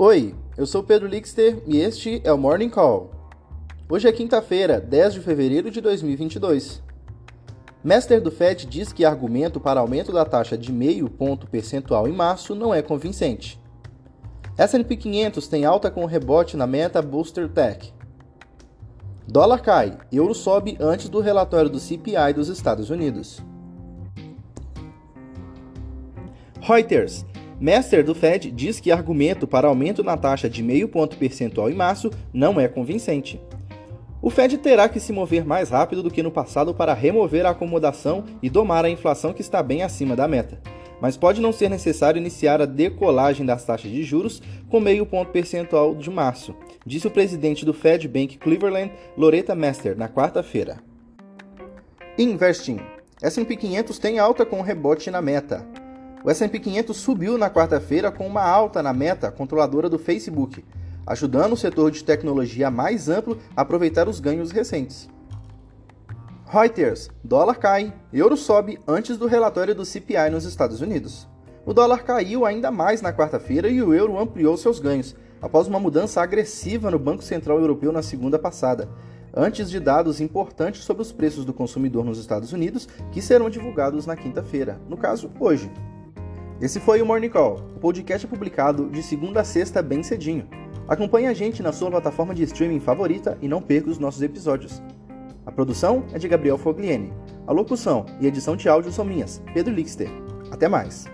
Oi, eu sou Pedro Lixter e este é o Morning Call. Hoje é quinta-feira, 10 de fevereiro de 2022. Mester do FED diz que argumento para aumento da taxa de meio ponto percentual em março não é convincente. S&P 500 tem alta com rebote na meta Booster Tech. Dólar cai, euro sobe antes do relatório do CPI dos Estados Unidos. Reuters Mester do Fed diz que argumento para aumento na taxa de meio ponto percentual em março não é convincente. O Fed terá que se mover mais rápido do que no passado para remover a acomodação e domar a inflação que está bem acima da meta. Mas pode não ser necessário iniciar a decolagem das taxas de juros com meio ponto percentual de março, disse o presidente do Fed Bank Cleveland, Loretta Mester, na quarta-feira. Investing. S&P 500 tem alta com rebote na meta. O S&P 500 subiu na quarta-feira com uma alta na meta controladora do Facebook, ajudando o setor de tecnologia mais amplo a aproveitar os ganhos recentes. Reuters: dólar cai, euro sobe antes do relatório do CPI nos Estados Unidos. O dólar caiu ainda mais na quarta-feira e o euro ampliou seus ganhos, após uma mudança agressiva no Banco Central Europeu na segunda passada, antes de dados importantes sobre os preços do consumidor nos Estados Unidos, que serão divulgados na quinta-feira, no caso, hoje. Esse foi o Morning Call, o podcast publicado de segunda a sexta bem cedinho. Acompanhe a gente na sua plataforma de streaming favorita e não perca os nossos episódios. A produção é de Gabriel Fogliene. A locução e edição de áudio são minhas, Pedro Lixter. Até mais!